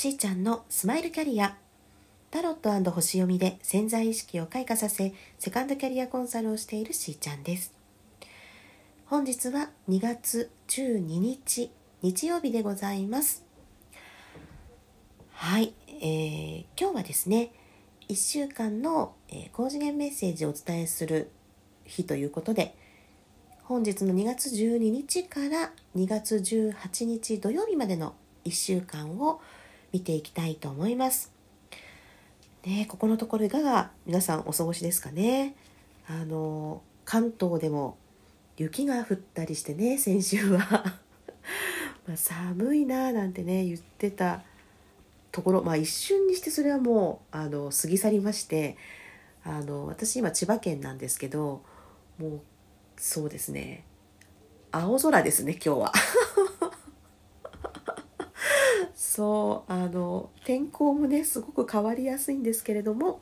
しーちゃんのスマイルキャリア。タロット星読みで潜在意識を開花させセカンドキャリアコンサルをしているしーちゃんです。本日は2月12日日曜日でございます。はい、えー、今日はですね1週間の、えー、高次元メッセージをお伝えする日ということで本日の2月12日から2月18日土曜日までの1週間を見ていきたいと思います。ねここのところいかが皆さんお過ごしですかね？あの関東でも雪が降ったりしてね先週は ま寒いなーなんてね言ってたところまあ一瞬にしてそれはもうあの過ぎ去りましてあの私今千葉県なんですけどもうそうですね青空ですね今日はそうあの天候もねすごく変わりやすいんですけれども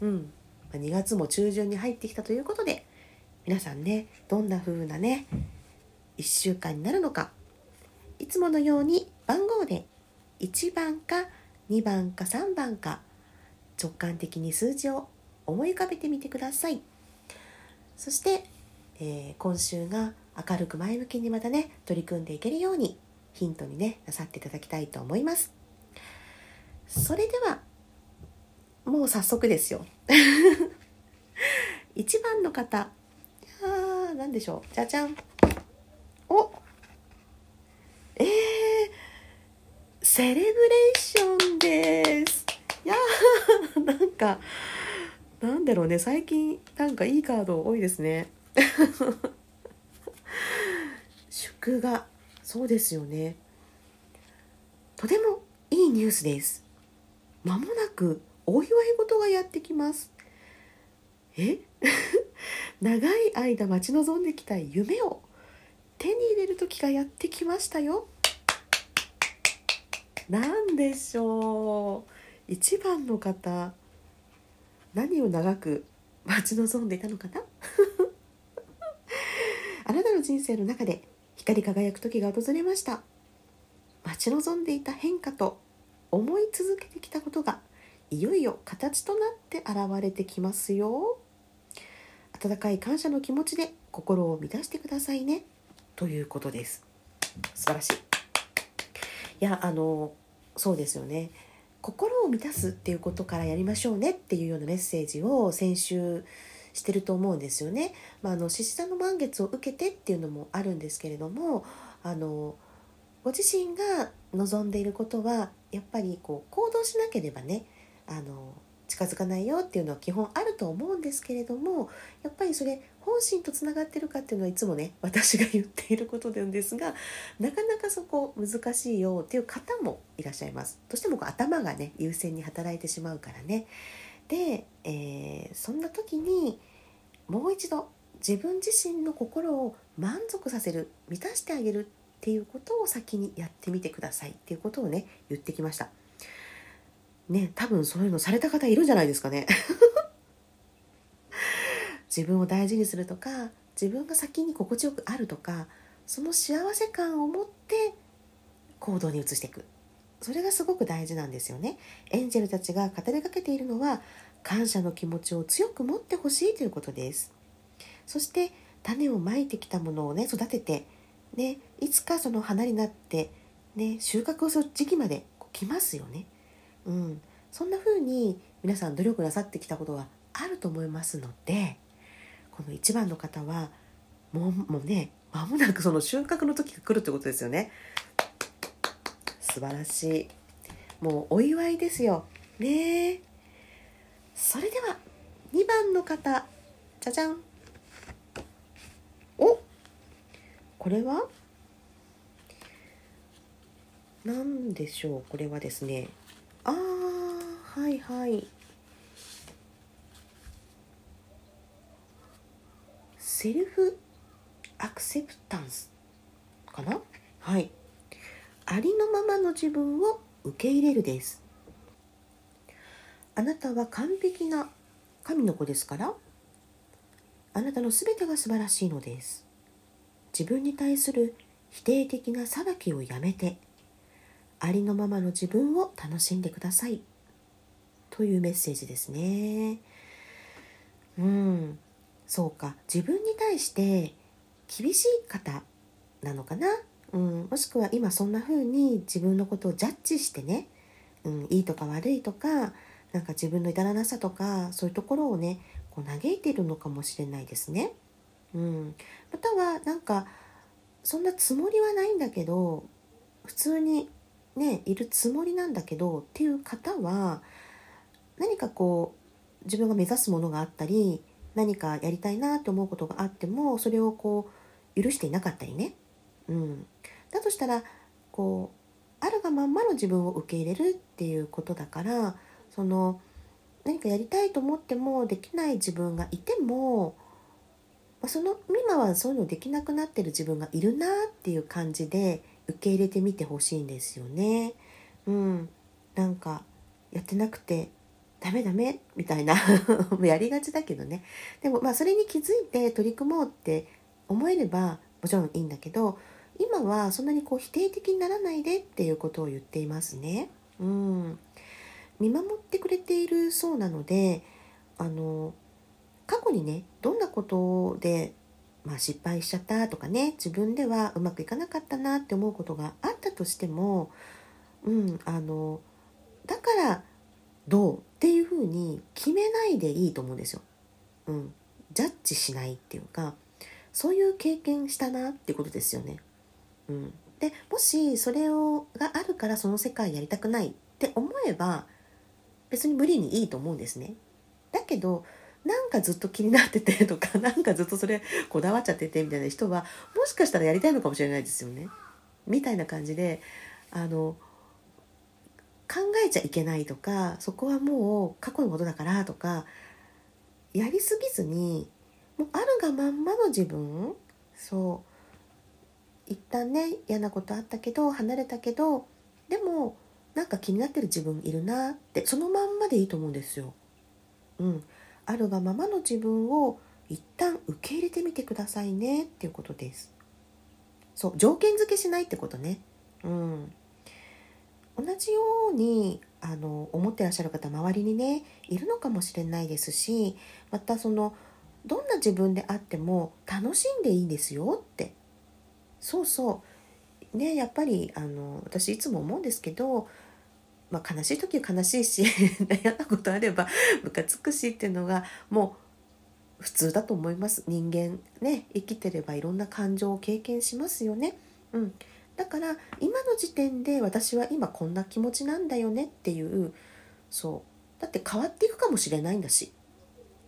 うん2月も中旬に入ってきたということで皆さんねどんな風なね1週間になるのかいつものように番号で1番か2番か3番か直感的に数字を思い浮かべてみてください。そして、えー、今週が明るく前向きにまたね取り組んでいけるようにヒントにねなさっていただきたいと思います。それではもう早速ですよ。1番の方あ何でしょう。じゃじゃん。おえー、セレブレーションです。いやー なんかなんだろうね。最近なんかいいカード多いですね。祝賀。そうですよね。とてもいいニュースです。まもなくお祝い事がやってきます。え？長い間待ち望んできた夢を手に入れる時がやってきましたよ。何でしょう。一番の方何を長く待ち望んでいたのかな？あなたの人生の中で光り輝く時が訪れました。待ち望んでいた変化と思い続けてきたことがいよいよ形となって現れてきますよ。温かい感謝の気持ちで心を満たしてくださいね。ということです。素晴らしい。いやあのそうですよね。心を満たすっていうことからやりましょうねっていうようなメッセージを先週してると思うんですよね。まあ、あの獅子座の満月を受けてっていうのもあるんですけれどもあのご自身が望んでいることはやっぱりこう行動しなければねあの近づかないよっていうのは基本あると思うんですけれどもやっぱりそれ本心とつながってるかっていうのはいつもね私が言っていることなんですがなかなかそこ難しいよっていう方もいらっしゃいます。どうしてもこう頭がね優先に働いてしまうからね。で、えー、そんな時にもう一度自分自身の心を満足させる満たしてあげるっていうことを先にやってみてくださいっていうことをね言ってきました。ね多分そういうのされた方いるんじゃないですかね。自分を大事にするとか自分が先に心地よくあるとかその幸せ感を持って行動に移していく。それがすごく大事なんですよね。エンジェルたちが語りかけているのは感謝の気持ちを強く持ってほしいということです。そして種をまいてきたものをね育てて、ね、いつかその花になって、ね、収穫をする時期まで来ますよね、うん、そんな風に皆さん努力なさってきたことがあると思いますのでこの1番の方はもうもうね間もなくその収穫の時が来るってことですよね。素晴らしい。もうお祝いですよ。ねそれでは2番の方じゃじゃん。おこれは？何でしょう。これはですね。ああはいはい。セルフアクセプタンスかな？はい。ありのままの自分を受け入れるです。あなたは完璧な神の子ですからあなたの全てが素晴らしいのです。自分に対する否定的な裁きをやめてありのままの自分を楽しんでください。というメッセージですね。うん。そうか。自分に対して厳しい方なのかな、うん、もしくは今そんな風に自分のことをジャッジしてね、うん、いいとか悪いとかなんか自分の至らなさとかそういうところをねこう嘆いているのかもしれないですね。うん、またはなんかそんなつもりはないんだけど普通にねいるつもりなんだけどっていう方は何かこう自分が目指すものがあったり何かやりたいなと思うことがあってもそれをこう許していなかったりね、うん、だとしたらこうあるがまんまの自分を受け入れるっていうことだからその何かやりたいと思ってもできない自分がいてもその今はそういうのできなくなってる自分がいるなっていう感じで受け入れてみてほしいんですよね。うん、なんかやってなくてダメダメみたいな。やりがちだけどね。でもまあそれに気づいて取り組もうって思えればもちろんいいんだけど今はそんなにこう否定的にならないでっていうことを言っていますね。うん、見守ってくれているそうなのであの過去にねどんなことで、まあ、失敗しちゃったとかね自分ではうまくいかなかったなって思うことがあったとしても、うん、あのだからどうっていうふうに決めないでいいと思うんですよ。うん、ジャッジしないっていうかそういう経験したなっていうことですよね。うん、でもしそれをがあるからその世界やりたくないって思えば別に無理にいいと思うんですね。だけどなんかずっと気になってて とかなんかずっとそれこだわっちゃっててみたいな人はもしかしたらやりたいのかもしれないですよね。みたいな感じであの考えちゃいけないとかそこはもう過去のことだからとかやりすぎずにもうあるがまんまの自分そう一旦ね嫌なことあったけど離れたけどでもなんか気になってる自分いるなってそのまんまでいいと思うんですよ。うん、あるがままの自分を一旦受け入れてみてくださいねっていうことです。そう条件付けしないってことね。うん、同じようにあの思ってらっしゃる方周りにねいるのかもしれないですしまたそのどんな自分であっても楽しんでいいですよってそうそう。ねやっぱりあの私いつも思うんですけど、まあ、悲しい時は悲しいし 嫌なことあればムカつくしっていうのがもう普通だと思います。人間ね生きてればいろんな感情を経験しますよね。うん、だから今の時点で私は今こんな気持ちなんだよねっていうそう。だって変わっていくかもしれないんだし。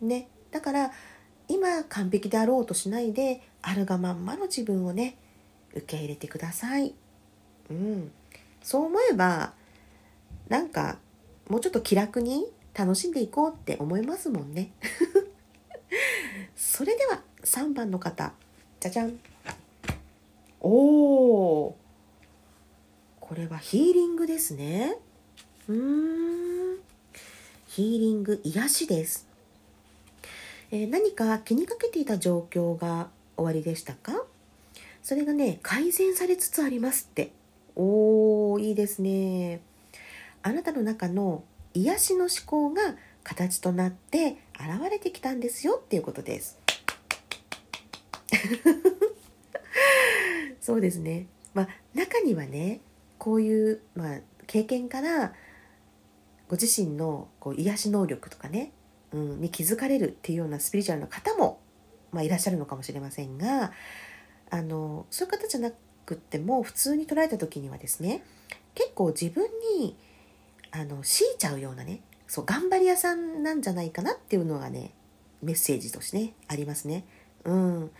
ね。だから今完璧であろうとしないであるがまんまの自分をね受け入れてください。うん。そう思えばなんかもうちょっと気楽に楽しんでいこうって思いますもんね。それでは3番の方。じゃじゃん。おおこれはヒーリングですね。うーん。ヒーリング癒しです、えー、何か気にかけていた状況が終わりでしたか？それがね改善されつつありますって。おーいいですね。あなたの中の癒しの思考が形となって現れてきたんですよっていうことです。そうですね。まあ、中にはねこういう、まあ、経験からご自身のこう癒し能力とかね、うん、に気づかれるっていうようなスピリチュアルな方も、まあ、いらっしゃるのかもしれませんがあのそういう方じゃなくっても普通に捉えた時にはですね結構自分にあの強いちゃうようなねそう頑張り屋さんなんじゃないかなっていうのがねメッセージとしてねありますね。うん、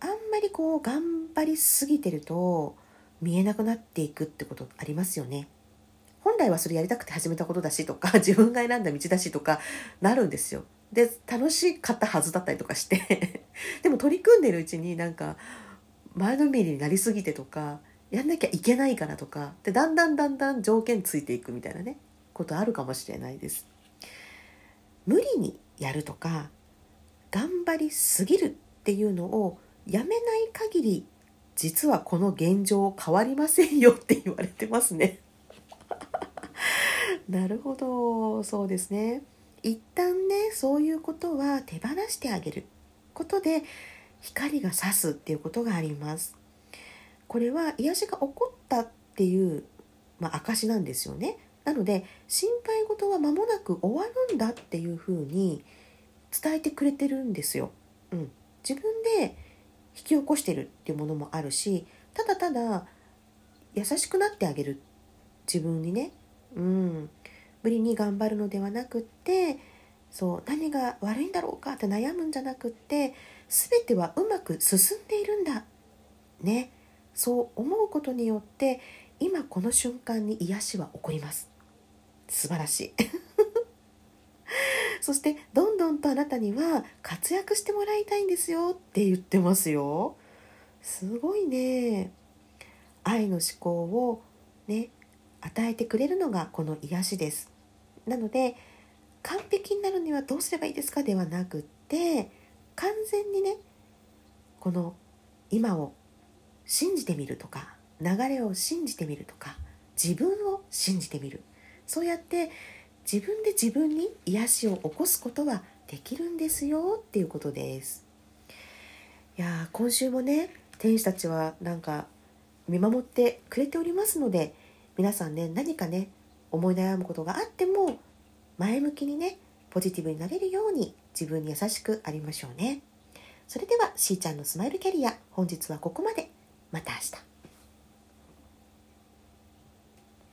あんまりこう頑張りすぎてると見えなくなっていくってことありますよね。本来はそれやりたくて始めたことだしとか 自分が選んだ道だしとかなるんですよ。で楽しかったはずだったりとかしてでも取り組んでるうちになんか前のめりになりすぎてとかやんなきゃいけないからとかでだんだんだんだん条件ついていくみたいなねことあるかもしれないです。無理にやるとか頑張りすぎるっていうのをやめない限り実はこの現状変わりませんよって言われてますね。なるほど。そうですね。一旦ねそういうことは手放してあげることで光が差すっていうことがあります。これは癒しが起こったっていう、まあ、証なんですよね。なので心配事は間もなく終わるんだっていうふうに伝えてくれてるんですよ、うん、自分で引き起こしてるっていうものもあるしただただ優しくなってあげる。自分にね。うん。無理に頑張るのではなくってそう何が悪いんだろうかって悩むんじゃなくって全てはうまく進んでいるんだ。ね。そう思うことによって今この瞬間に癒しは起こります。素晴らしい。そしてどんどんとあなたには活躍してもらいたいんですよ。って言ってますよ。すごいね。愛の思考をね与えてくれるのがこの癒しです。なので完璧になるにはどうすればいいですかではなくって完全にねこの今を信じてみるとか流れを信じてみるとか自分を信じてみる。そうやって自分で自分に癒しを起こすことはできるんですよっていうことです。いや今週もね天使たちはなんか見守ってくれておりますので皆さんね何かね思い悩むことがあっても前向きにねポジティブになれるように自分に優しくありましょうね。それではしーちゃんのスマイルキャリア本日はここまで。また明日。